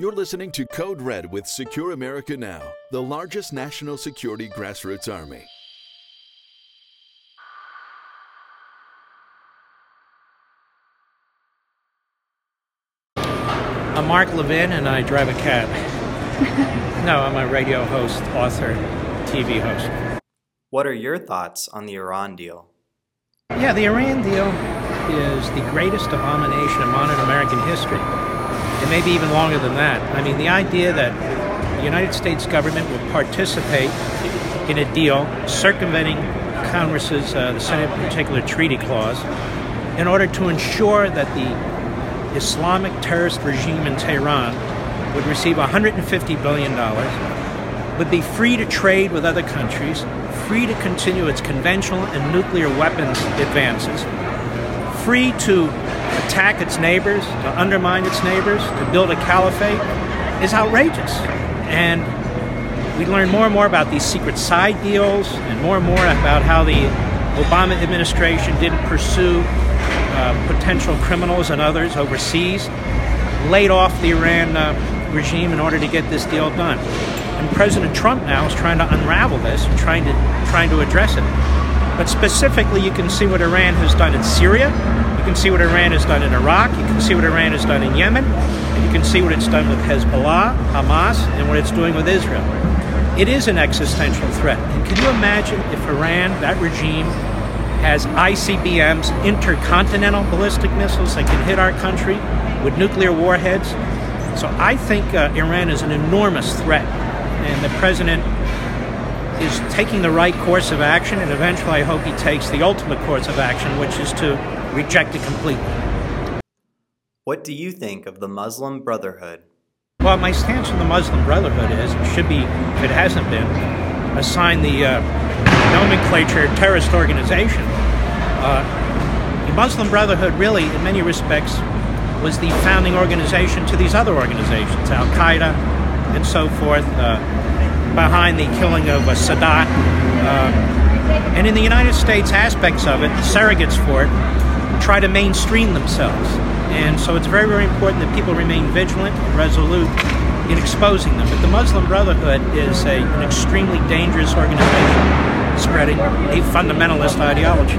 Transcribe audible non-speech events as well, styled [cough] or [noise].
You're listening to Code Red with Secure America Now, the largest national security grassroots army. I'm Mark Levin and I drive a cab. [laughs] no, I'm a radio host, author, TV host. What are your thoughts on the Iran deal? Yeah, the Iran deal is the greatest abomination in modern American history. It may be even longer than that. I mean, the idea that the United States government will participate in a deal circumventing Congress's, uh, the Senate in particular, treaty clause in order to ensure that the Islamic terrorist regime in Tehran would receive $150 billion, would be free to trade with other countries, free to continue its conventional and nuclear weapons advances, free to attack its neighbors, to undermine its neighbors, to build a caliphate, is outrageous. And we learn more and more about these secret side deals and more and more about how the Obama administration didn't pursue uh, potential criminals and others overseas, laid off the Iran uh, regime in order to get this deal done. And President Trump now is trying to unravel this and trying to trying to address it. But specifically, you can see what Iran has done in Syria. You can see what Iran has done in Iraq. You can see what Iran has done in Yemen. And you can see what it's done with Hezbollah, Hamas, and what it's doing with Israel. It is an existential threat. And can you imagine if Iran, that regime, has ICBMs, intercontinental ballistic missiles that can hit our country with nuclear warheads? So I think uh, Iran is an enormous threat. And the president is taking the right course of action, and eventually I hope he takes the ultimate course of action, which is to reject it completely. What do you think of the Muslim Brotherhood? Well, my stance on the Muslim Brotherhood is it should be, if it hasn't been, assigned the uh, nomenclature terrorist organization. Uh, the Muslim Brotherhood, really, in many respects, was the founding organization to these other organizations, Al Qaeda and so forth, uh, behind the killing of uh, Sadat. and in the United States, aspects of it, surrogates for it, try to mainstream themselves. And so it's very, very important that people remain vigilant and resolute in exposing them. But the Muslim Brotherhood is a, an extremely dangerous organization spreading a fundamentalist ideology.